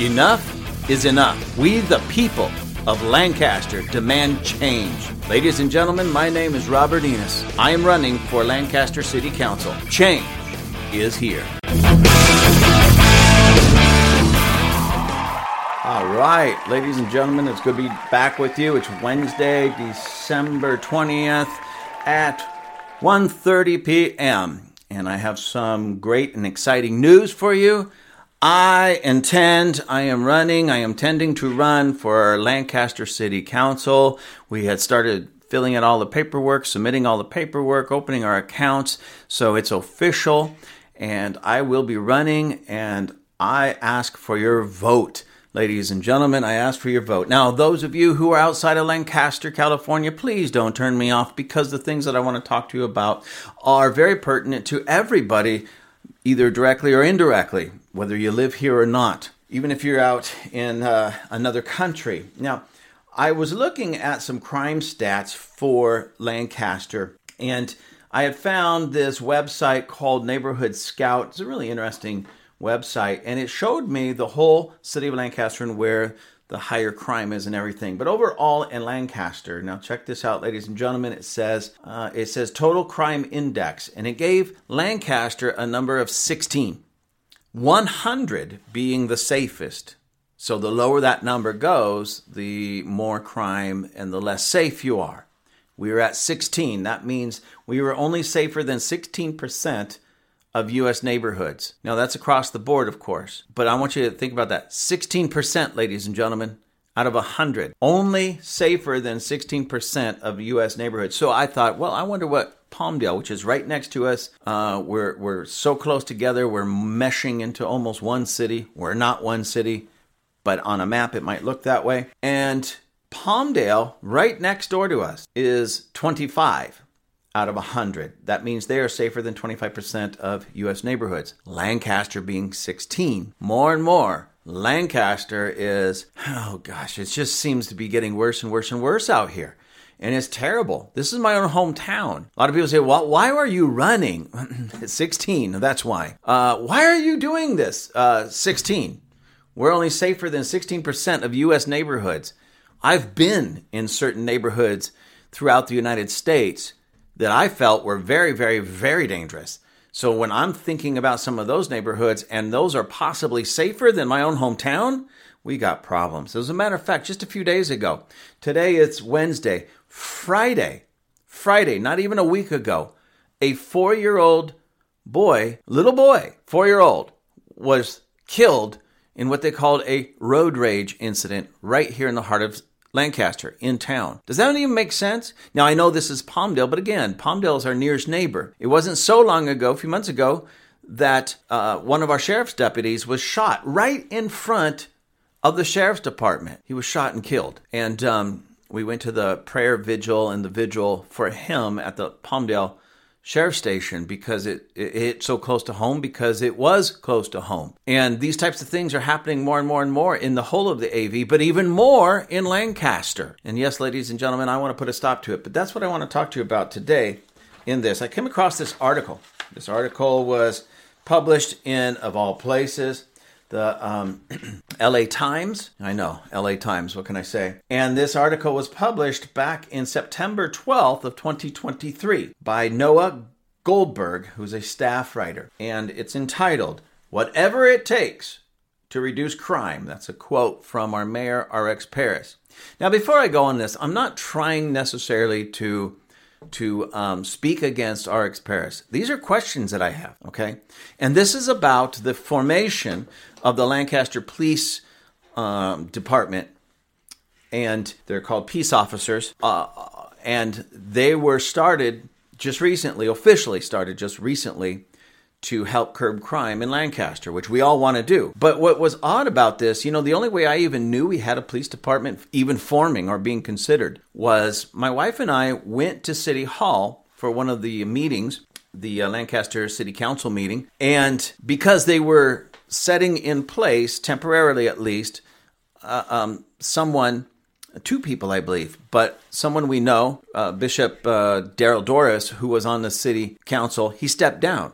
Enough is enough. We, the people of Lancaster, demand change. Ladies and gentlemen, my name is Robert Enos. I am running for Lancaster City Council. Change is here. All right, ladies and gentlemen, it's good to be back with you. It's Wednesday, December 20th at 1:30 p.m. and I have some great and exciting news for you. I intend, I am running, I am tending to run for Lancaster City Council. We had started filling out all the paperwork, submitting all the paperwork, opening our accounts, so it's official. And I will be running, and I ask for your vote. Ladies and gentlemen, I ask for your vote. Now, those of you who are outside of Lancaster, California, please don't turn me off because the things that I want to talk to you about are very pertinent to everybody, either directly or indirectly whether you live here or not, even if you're out in uh, another country. Now, I was looking at some crime stats for Lancaster, and I had found this website called Neighborhood Scout. It's a really interesting website, and it showed me the whole city of Lancaster and where the higher crime is and everything. But overall in Lancaster, now check this out, ladies and gentlemen. It says uh, it says total crime index, and it gave Lancaster a number of 16. 100 being the safest. So the lower that number goes, the more crime and the less safe you are. We were at 16. That means we were only safer than 16% of US neighborhoods. Now that's across the board, of course, but I want you to think about that. 16%, ladies and gentlemen, out of 100. Only safer than 16% of US neighborhoods. So I thought, well, I wonder what Palmdale, which is right next to us. Uh, we're we're so close together. We're meshing into almost one city. We're not one city, but on a map it might look that way. And Palmdale, right next door to us, is 25 out of 100. That means they are safer than 25% of U.S. neighborhoods. Lancaster being 16. More and more, Lancaster is, oh gosh, it just seems to be getting worse and worse and worse out here and it's terrible. This is my own hometown. A lot of people say, well, why are you running? 16, that's why. Uh, why are you doing this? Uh, 16. We're only safer than 16% of U.S. neighborhoods. I've been in certain neighborhoods throughout the United States that I felt were very, very, very dangerous. So when I'm thinking about some of those neighborhoods and those are possibly safer than my own hometown, we got problems. As a matter of fact, just a few days ago, today it's Wednesday, Friday, Friday, not even a week ago, a four year old boy, little boy, four year old, was killed in what they called a road rage incident right here in the heart of Lancaster, in town. Does that even make sense? Now, I know this is Palmdale, but again, Palmdale is our nearest neighbor. It wasn't so long ago, a few months ago, that uh, one of our sheriff's deputies was shot right in front of the sheriff's department. He was shot and killed. And um, we went to the prayer vigil and the vigil for him at the Palmdale Sheriff Station because it, it so close to home because it was close to home. And these types of things are happening more and more and more in the whole of the AV, but even more in Lancaster. And yes, ladies and gentlemen, I want to put a stop to it, but that's what I want to talk to you about today in this. I came across this article. This article was published in, of all places, the um, LA Times. I know, LA Times, what can I say? And this article was published back in September 12th of 2023 by Noah Goldberg, who's a staff writer. And it's entitled, Whatever It Takes to Reduce Crime. That's a quote from our mayor, RX Parris. Now, before I go on this, I'm not trying necessarily to to um, speak against RX Parris? These are questions that I have, okay? And this is about the formation of the Lancaster Police um, Department, and they're called peace officers. Uh, and they were started just recently, officially started just recently, to help curb crime in Lancaster, which we all want to do. But what was odd about this, you know, the only way I even knew we had a police department even forming or being considered was my wife and I went to City Hall for one of the meetings, the uh, Lancaster City Council meeting, and because they were setting in place, temporarily at least, uh, um, someone, two people, I believe, but someone we know, uh, Bishop uh, Darrell Dorris, who was on the city council, he stepped down.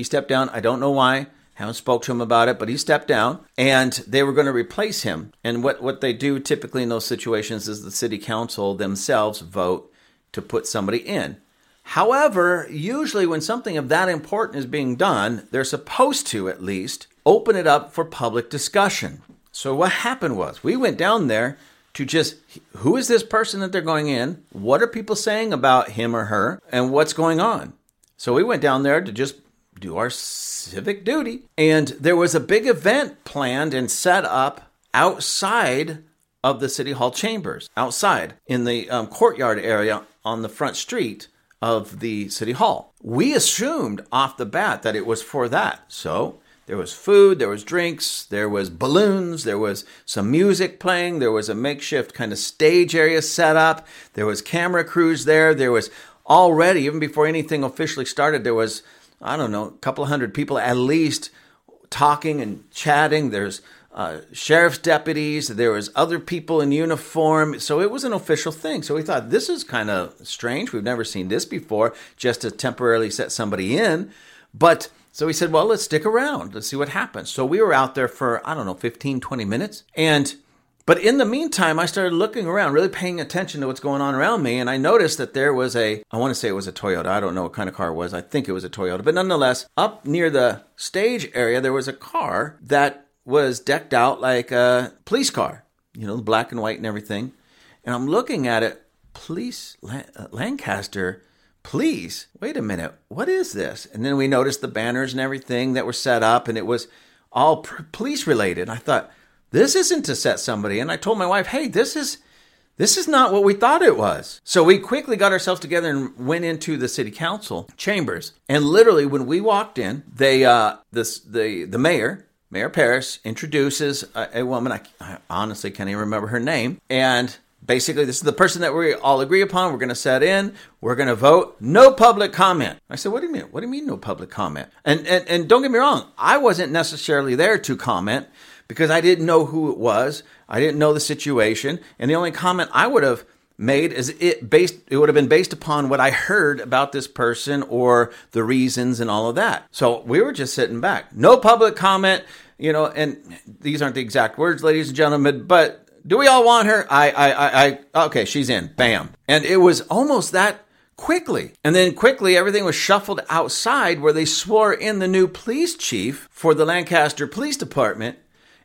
He stepped down. I don't know why. Haven't spoke to him about it, but he stepped down and they were going to replace him. And what, what they do typically in those situations is the city council themselves vote to put somebody in. However, usually when something of that important is being done, they're supposed to at least open it up for public discussion. So what happened was we went down there to just who is this person that they're going in? What are people saying about him or her? And what's going on? So we went down there to just do our civic duty. And there was a big event planned and set up outside of the City Hall chambers, outside in the um, courtyard area on the front street of the City Hall. We assumed off the bat that it was for that. So there was food, there was drinks, there was balloons, there was some music playing, there was a makeshift kind of stage area set up, there was camera crews there, there was already, even before anything officially started, there was, I don't know, a couple hundred people at least talking and chatting. There's uh, sheriff's deputies, there was other people in uniform, so it was an official thing. So we thought this is kind of strange. We've never seen this before, just to temporarily set somebody in. But so we said, well, let's stick around. Let's see what happens. So we were out there for, I don't know, 15, 20 minutes. And, but in the meantime, I started looking around, really paying attention to what's going on around me. And I noticed that there was a, I want to say it was a Toyota. I don't know what kind of car it was. I think it was a Toyota. But nonetheless, up near the stage area, there was a car that was decked out like a police car, you know, black and white and everything. And I'm looking at it, police, uh, Lancaster please, wait a minute, what is this? And then we noticed the banners and everything that were set up, and it was all police related. I thought, this isn't to set somebody. And I told my wife, hey, this is. This is not what we thought it was. So we quickly got ourselves together and went into the city council chambers. And literally, when we walked in, they, uh, this, the, the mayor, Mayor Parris introduces a, a woman. I, I honestly can't even remember her name. And basically this is the person that we all agree upon we're going to set in we're going to vote no public comment i said what do you mean what do you mean no public comment and, and and don't get me wrong i wasn't necessarily there to comment because i didn't know who it was i didn't know the situation and the only comment i would have made is it based it would have been based upon what i heard about this person or the reasons and all of that so we were just sitting back no public comment you know and these aren't the exact words ladies and gentlemen but do we all want her? I, I, I, I, okay, she's in. Bam. And it was almost that quickly. And then quickly, everything was shuffled outside where they swore in the new police chief for the Lancaster Police Department.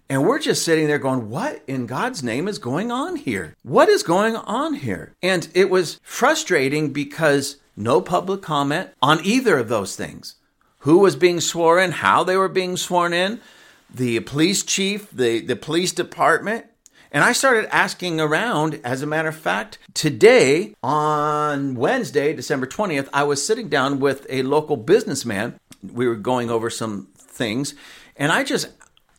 And we're just sitting there going, what in God's name is going on here? What is going on here? And it was frustrating because no public comment on either of those things. Who was being sworn in, how they were being sworn in, the police chief, the, the police department, and I started asking around. As a matter of fact, today, on Wednesday, December 20th, I was sitting down with a local businessman. We were going over some things, and I just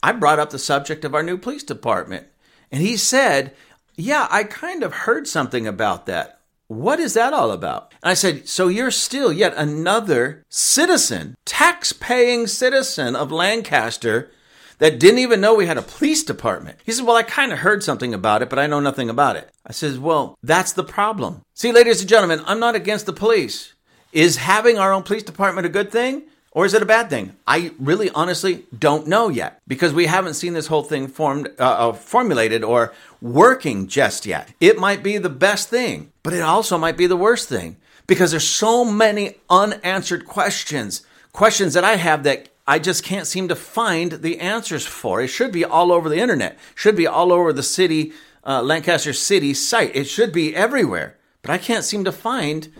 I brought up the subject of our new police department. And he said, Yeah, I kind of heard something about that. What is that all about? And I said, So you're still yet another citizen, tax paying citizen of Lancaster that didn't even know we had a police department. He said, Well, I kind of heard something about it, but I know nothing about it. I says, Well, that's the problem. See, ladies and gentlemen, I'm not against the police. Is having our own police department a good thing? Or is it a bad thing? I really honestly don't know yet because we haven't seen this whole thing formed, uh, uh, formulated or working just yet. It might be the best thing, but it also might be the worst thing because there's so many unanswered questions, questions that I have that I just can't seem to find the answers for. It should be all over the internet. Should be all over the city, uh, Lancaster City site. It should be everywhere. But I can't seem to find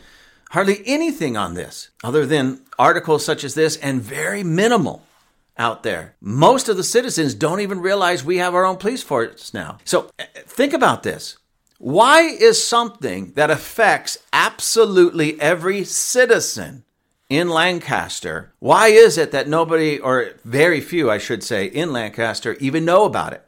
hardly anything on this other than articles such as this and very minimal out there. Most of the citizens don't even realize we have our own police force now. So uh, think about this. Why is something that affects absolutely every citizen in Lancaster. Why is it that nobody, or very few, I should say, in Lancaster even know about it?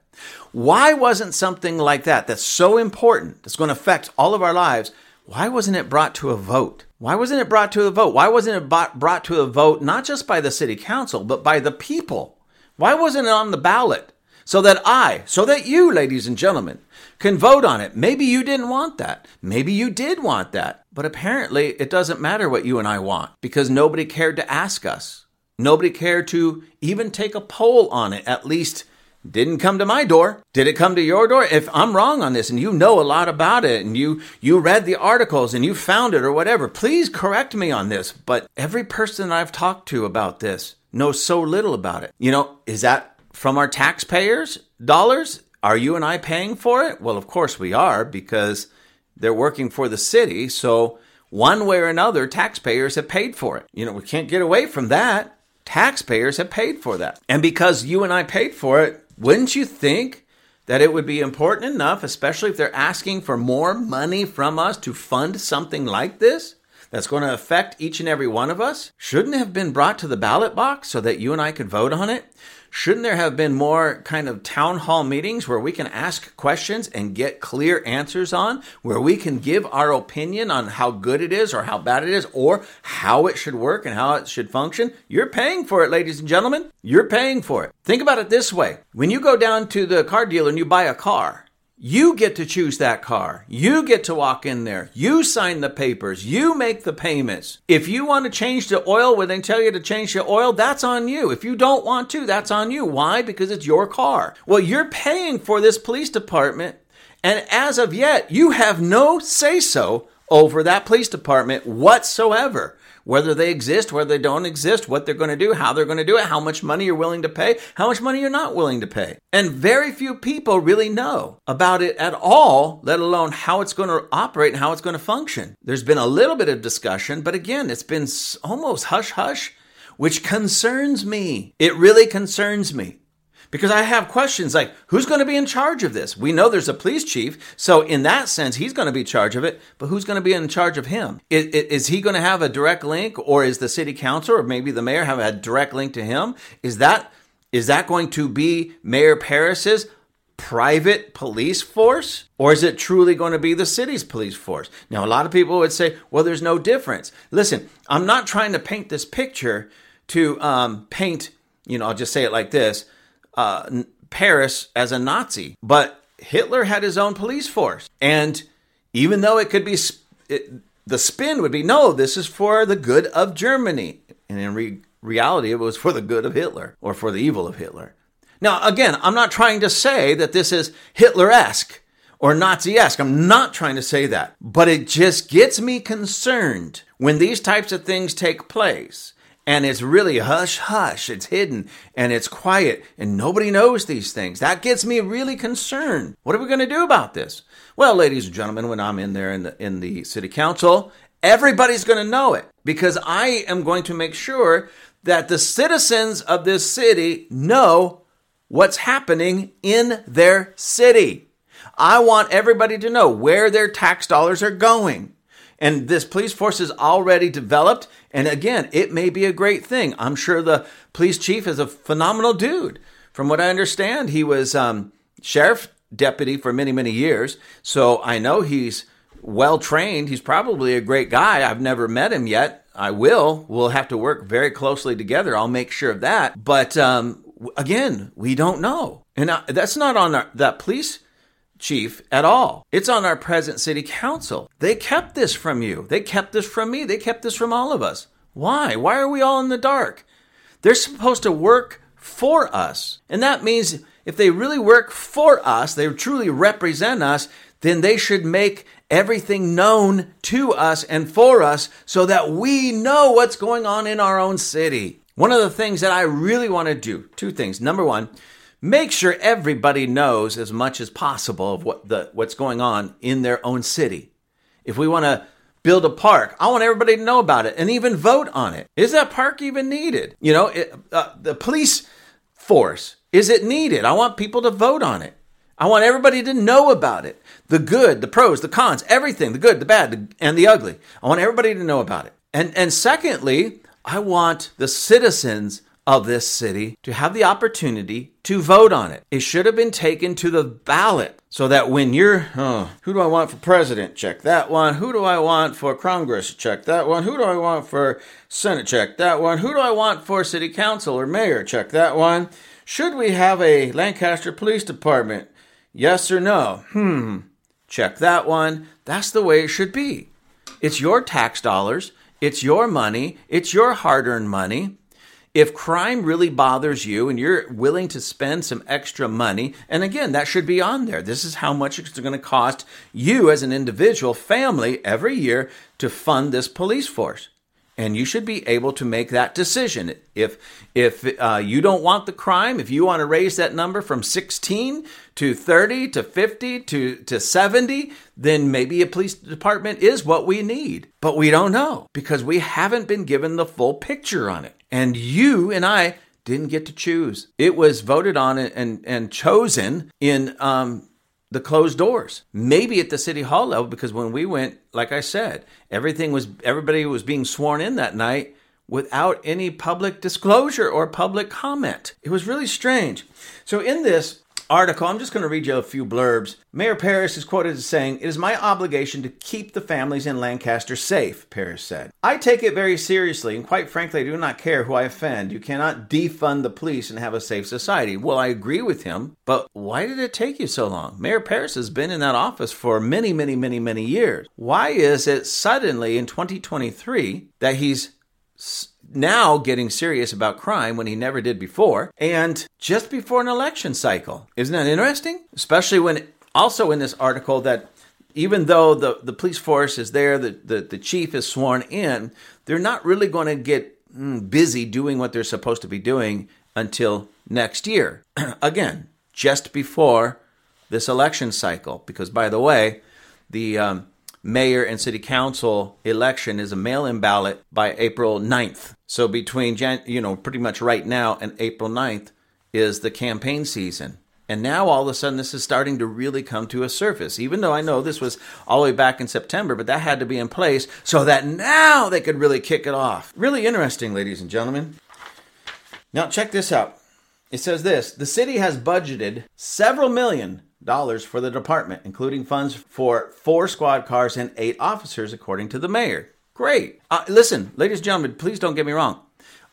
Why wasn't something like that, that's so important, that's going to affect all of our lives, why wasn't it brought to a vote? Why wasn't it brought to a vote? Why wasn't it brought to a vote not just by the city council, but by the people? Why wasn't it on the ballot? So that I, so that you, ladies and gentlemen, can vote on it. Maybe you didn't want that. Maybe you did want that. But apparently, it doesn't matter what you and I want because nobody cared to ask us. Nobody cared to even take a poll on it, at least didn't come to my door. Did it come to your door? If I'm wrong on this and you know a lot about it and you you read the articles and you found it or whatever, please correct me on this. But every person I've talked to about this knows so little about it. You know, is that from our taxpayers' dollars? Are you and I paying for it? Well, of course we are because they're working for the city. So one way or another, taxpayers have paid for it. You know, we can't get away from that. Taxpayers have paid for that. And because you and I paid for it, wouldn't you think that it would be important enough, especially if they're asking for more money from us to fund something like this? That's going to affect each and every one of us? Shouldn't have been brought to the ballot box so that you and I could vote on it? Shouldn't there have been more kind of town hall meetings where we can ask questions and get clear answers on, where we can give our opinion on how good it is or how bad it is or how it should work and how it should function? You're paying for it, ladies and gentlemen. You're paying for it. Think about it this way when you go down to the car dealer and you buy a car, you get to choose that car. You get to walk in there. You sign the papers. You make the payments. If you want to change the oil when they tell you to change the oil, that's on you. If you don't want to, that's on you. Why? Because it's your car. Well, you're paying for this police department, and as of yet, you have no say so over that police department whatsoever whether they exist, whether they don't exist, what they're going to do, how they're going to do it, how much money you're willing to pay, how much money you're not willing to pay. And very few people really know about it at all, let alone how it's going to operate and how it's going to function. There's been a little bit of discussion, but again, it's been almost hush hush, which concerns me. It really concerns me because I have questions like who's going to be in charge of this? We know there's a police chief, so in that sense, he's going to be in charge of it, but who's going to be in charge of him? Is, is, he going to have a direct link, or is the city council or maybe the mayor have a direct link to him? Is that is that going to be Mayor Parris's private police force? Or is it truly going to be the city's police force? Now, a lot of people would say, well, there's no difference. Listen, I'm not trying to paint this picture to um, paint, you know, I'll just say it like this uh, Parris as a Nazi, but Hitler had his own police force. And even though it could be, it, the spin would be no, this is for the good of Germany. And in re- reality, it was for the good of Hitler or for the evil of Hitler. Now, again, I'm not trying to say that this is Hitler esque or Nazi esque. I'm not trying to say that. But it just gets me concerned when these types of things take place and it's really hush hush. It's hidden and it's quiet and nobody knows these things. That gets me really concerned. What are we going to do about this? Well, ladies and gentlemen, when I'm in there in the in the city council, everybody's going to know it because I am going to make sure that the citizens of this city know what's happening in their city. I want everybody to know where their tax dollars are going. And this police force is already developed. And again, it may be a great thing. I'm sure the police chief is a phenomenal dude. From what I understand, he was um, sheriff deputy for many, many years. So I know he's well trained. He's probably a great guy. I've never met him yet. I will. We'll have to work very closely together. I'll make sure of that. But um, again, we don't know. And uh, that's not on our, that police chief at all. It's on our present city council. They kept this from you. They kept this from me. They kept this from all of us. Why? Why are we all in the dark? They're supposed to work for us. And that means if they really work for us, they truly represent us, then they should make everything known to us and for us so that we know what's going on in our own city. One of the things that I really want to do, two things. Number one, make sure everybody knows as much as possible of what the what's going on in their own city. If we want to build a park, I want everybody to know about it and even vote on it. Is that park even needed? You know, it, uh, the police force is it needed? I want people to vote on it. I want everybody to know about it. The good, the pros, the cons, everything, the good, the bad, and the ugly. I want everybody to know about it. And and secondly, I want the citizens of this city to have the opportunity to vote on it. It should have been taken to the ballot so that when you're, oh, who do I want for president? Check that one. Who do I want for Congress? Check that one. Who do I want for Senate? Check that one. Who do I want for city council or mayor? Check that one. Should we have a Lancaster Police Department? Yes or no? Hmm. Check that one. That's the way it should be. It's your tax dollars. It's your money. It's your hard earned money. If crime really bothers you and you're willing to spend some extra money, and again, that should be on there. This is how much it's going to cost you as an individual family every year to fund this police force and you should be able to make that decision. If if uh, you don't want the crime, if you want to raise that number from 16 to 30 to 50 to to 70, then maybe a police department is what we need. But we don't know because we haven't been given the full picture on it. And you and I didn't get to choose. It was voted on and and chosen in um, the closed doors. Maybe at the city hall level, because when we went, like I said, everything was everybody was being sworn in that night without any public disclosure or public comment. It was really strange. So in this, article, I'm just going to read you a few blurbs. Mayor Parris is quoted as saying, It is my obligation to keep the families in Lancaster safe, Parris said. I take it very seriously, and quite frankly, I do not care who I offend. You cannot defund the police and have a safe society. Well, I agree with him, but why did it take you so long? Mayor Parris has been in that office for many, many, many, many years. Why is it suddenly in 2023 that he's now getting serious about crime when he never did before, and just before an election cycle. Isn't that interesting? Especially when also in this article that even though the, the police force is there, the, the, the chief is sworn in, they're not really going to get mm, busy doing what they're supposed to be doing until next year. Again, just before this election cycle. Because, by the way, the um, mayor and city council election is a mail-in ballot by April 9th. So between Jan- you know pretty much right now and April 9th is the campaign season. And now all of a sudden this is starting to really come to a surface. Even though I know this was all the way back in September, but that had to be in place so that now they could really kick it off. Really interesting, ladies and gentlemen. Now check this out. It says this, the city has budgeted several million dollars for the department, including funds for four squad cars and eight officers, according to the mayor. Great. Uh, listen, ladies and gentlemen, please don't get me wrong.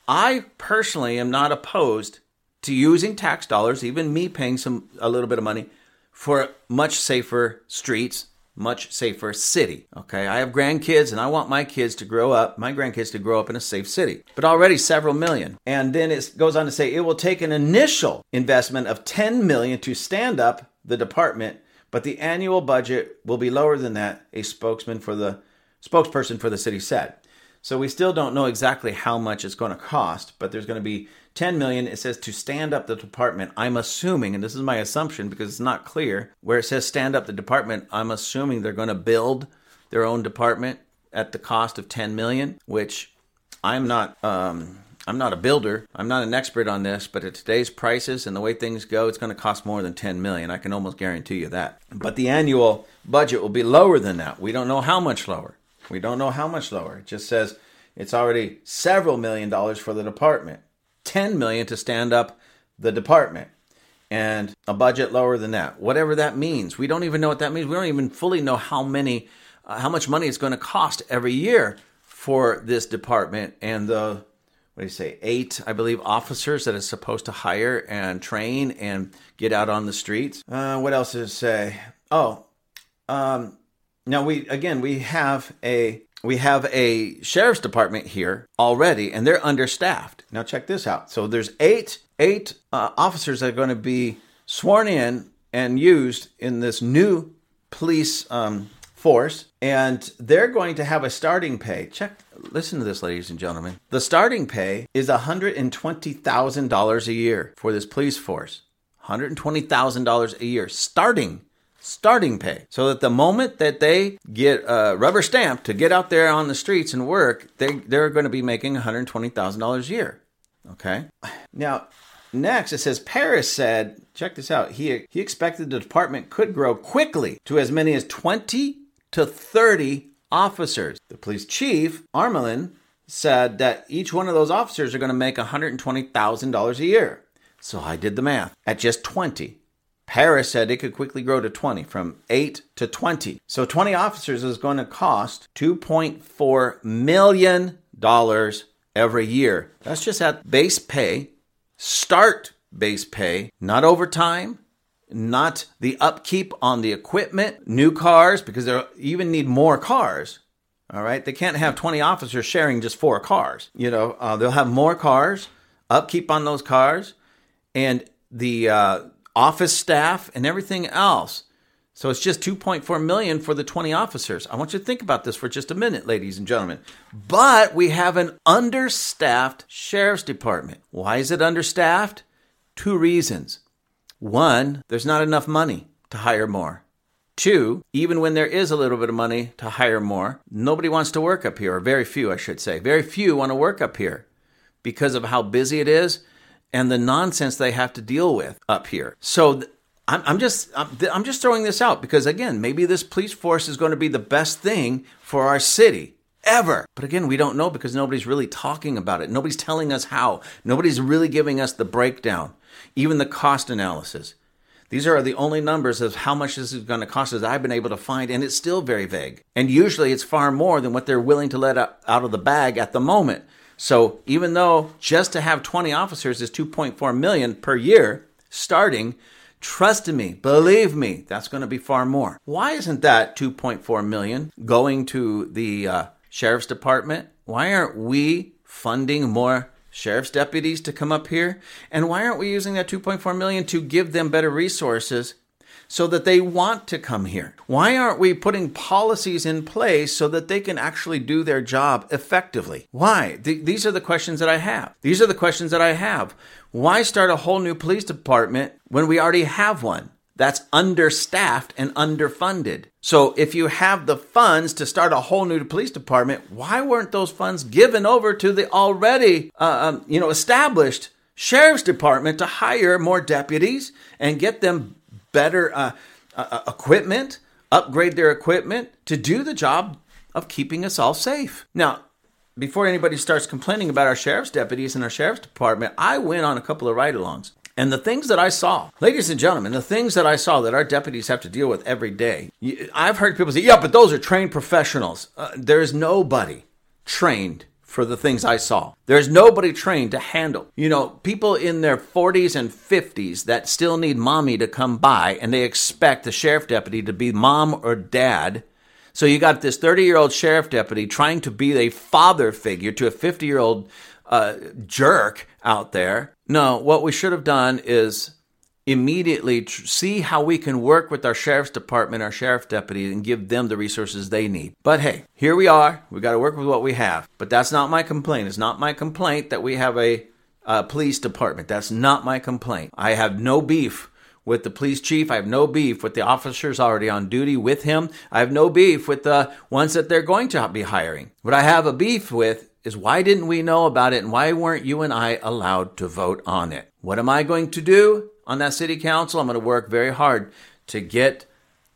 I personally am not opposed to using tax dollars, even me paying some a little bit of money, for much safer streets, much safer city. Okay, I have grandkids and I want my kids to grow up, my grandkids to grow up in a safe city. But already several million. And then it goes on to say it will take an initial investment of 10 million to stand up the department, but the annual budget will be lower than that, a spokesman for the spokesperson for the city said. So we still don't know exactly how much it's going to cost, but there's going to be 10 million. It says to stand up the department. I'm assuming, and this is my assumption because it's not clear, where it says stand up the department, I'm assuming they're going to build their own department at the cost of 10 million, which I'm not um, I'm not a builder. I'm not an expert on this, but at today's prices and the way things go, it's going to cost more than 10 million. I can almost guarantee you that. But the annual budget will be lower than that. We don't know how much lower. We don't know how much lower. It just says it's already several million dollars for the department. 10 million to stand up the department and a budget lower than that. Whatever that means. We don't even know what that means. We don't even fully know how many uh, how much money it's going to cost every year for this department and the what do you say, eight, I believe, officers that is supposed to hire and train and get out on the streets. Uh, what else does it say? Oh, um, now we again we have a we have a sheriff's department here already, and they're understaffed. Now check this out. So there's eight eight uh, officers that are going to be sworn in and used in this new police um, force, and they're going to have a starting pay. Check, listen to this, ladies and gentlemen. The starting pay is $120,000 a year for this police force. $120,000 a year starting starting pay so that the moment that they get uh, rubber stamped to get out there on the streets and work they, they're going to be making $120000 a year okay now Next, it says Parris said, check this out. He, he expected the department could grow quickly to as many as 20 to 30 officers. The police chief, Armelin, said that each one of those officers are going to make $120,000 a year. So I did the math. At just 20, Parris said it could quickly grow to 20, from 8 to 20. So 20 officers is going to cost $2.4 million every year. That's just at base pay, start base pay, not overtime, not the upkeep on the equipment, new cars, because they even need more cars. All right, they can't have 20 officers sharing just four cars. You know, uh, they'll have more cars. upkeep on those cars, and the uh, office staff and everything else. So it's just 2.4 million for the 20 officers. I want you to think about this for just a minute, ladies and gentlemen. But we have an understaffed sheriff's department. Why is it understaffed? Two reasons. One, there's not enough money to hire more. Two, even when there is a little bit of money to hire more, nobody wants to work up here, or very few, I should say. Very few want to work up here because of how busy it is and the nonsense they have to deal with up here. So I'm, I'm just I'm, I'm just throwing this out because again, maybe this police force is going to be the best thing for our city ever. But again, we don't know because nobody's really talking about it. Nobody's telling us how. Nobody's really giving us the breakdown, even the cost analysis. These are the only numbers of how much this is going to cost us I've been able to find, and it's still very vague. And usually it's far more than what they're willing to let out of the bag at the moment. So even though just to have 20 officers is 2.4 million per year starting, trust me, believe me, that's going to be far more. Why isn't that 2.4 million going to the uh, sheriff's department? Why aren't we funding more sheriff's deputies to come up here? And why aren't we using that 2.4 million to give them better resources so that they want to come here? Why aren't we putting policies in place so that they can actually do their job effectively? Why? Th- these are the questions that I have. These are the questions that I have. Why start a whole new police department when we already have one? That's understaffed and underfunded. So if you have the funds to start a whole new police department, why weren't those funds given over to the already, uh, um, you know, established sheriff's department to hire more deputies and get them better uh, uh, uh equipment, upgrade their equipment to do the job of keeping us all safe? Now, before anybody starts complaining about our sheriff's deputies and our sheriff's department, I went on a couple of ride-alongs and the things that I saw, ladies and gentlemen, the things that I saw that our deputies have to deal with every day, I've heard people say, yeah, but those are trained professionals. Uh, there's nobody trained for the things I saw. There's nobody trained to handle. You know, people in their 40s and 50s that still need mommy to come by and they expect the sheriff deputy to be mom or dad. So you got this 30 year old sheriff deputy trying to be a father figure to a 50 year old uh, jerk out there. No, what we should have done is immediately tr- see how we can work with our sheriff's department, our sheriff deputy, and give them the resources they need. But hey, here we are. We got to work with what we have. But that's not my complaint. It's not my complaint that we have a police department. That's not my complaint. I have no beef with the police chief. I have no beef with the officers already on duty with him. I have no beef with the ones that they're going to be hiring. What I have a beef with is why didn't we know about it and why weren't you and I allowed to vote on it? What am I going to do on that city council? I'm going to work very hard to get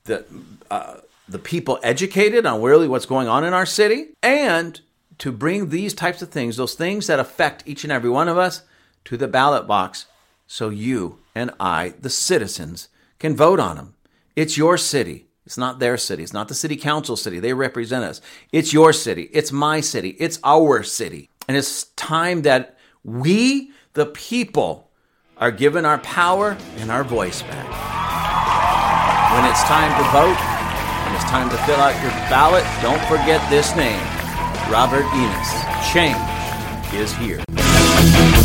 the uh, the people educated on really what's going on in our city and to bring these types of things, those things that affect each and every one of us, to the ballot box so you and I, the citizens, can vote on them. It's your city. It's not their city. It's not the city council city. They represent us. It's your city. It's my city. It's our city. And it's time that we, the people, are given our power and our voice back. When it's time to vote, when it's time to fill out your ballot, don't forget this name Robert Enos. Change is here.